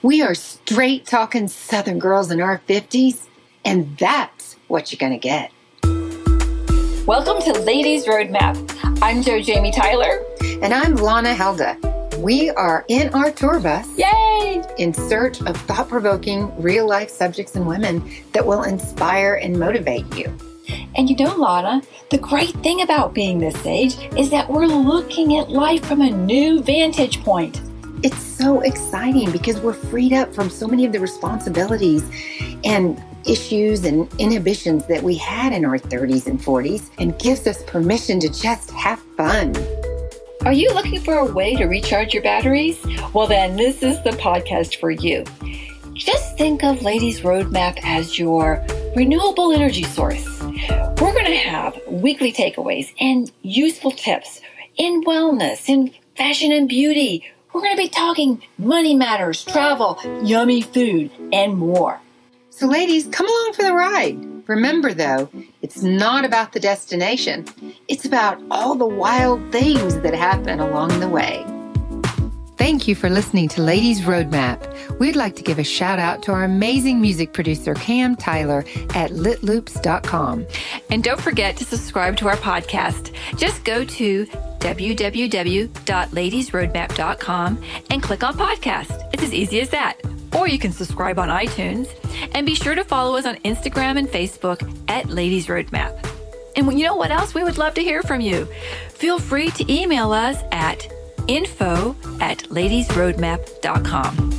We are straight talking Southern girls in our 50s, and that's what you're going to get. Welcome to Ladies Roadmap. I'm JoJami Tyler. And I'm Lana Helda. We are in our tour bus. Yay! In search of thought provoking, real life subjects and women that will inspire and motivate you. And you know, Lana, the great thing about being this age is that we're looking at life from a new vantage point. It's so exciting because we're freed up from so many of the responsibilities and issues and inhibitions that we had in our 30s and 40s and gives us permission to just have fun. Are you looking for a way to recharge your batteries? Well, then, this is the podcast for you. Just think of Ladies Roadmap as your renewable energy source. We're going to have weekly takeaways and useful tips in wellness, in fashion and beauty. We're going to be talking money matters, travel, yummy food, and more. So, ladies, come along for the ride. Remember, though, it's not about the destination, it's about all the wild things that happen along the way. Thank you for listening to Ladies Roadmap. We'd like to give a shout out to our amazing music producer, Cam Tyler at litloops.com. And don't forget to subscribe to our podcast. Just go to www.ladiesroadmap.com and click on podcast. It's as easy as that. Or you can subscribe on iTunes. And be sure to follow us on Instagram and Facebook at Ladies Roadmap. And you know what else? We would love to hear from you. Feel free to email us at info at ladiesroadmap.com.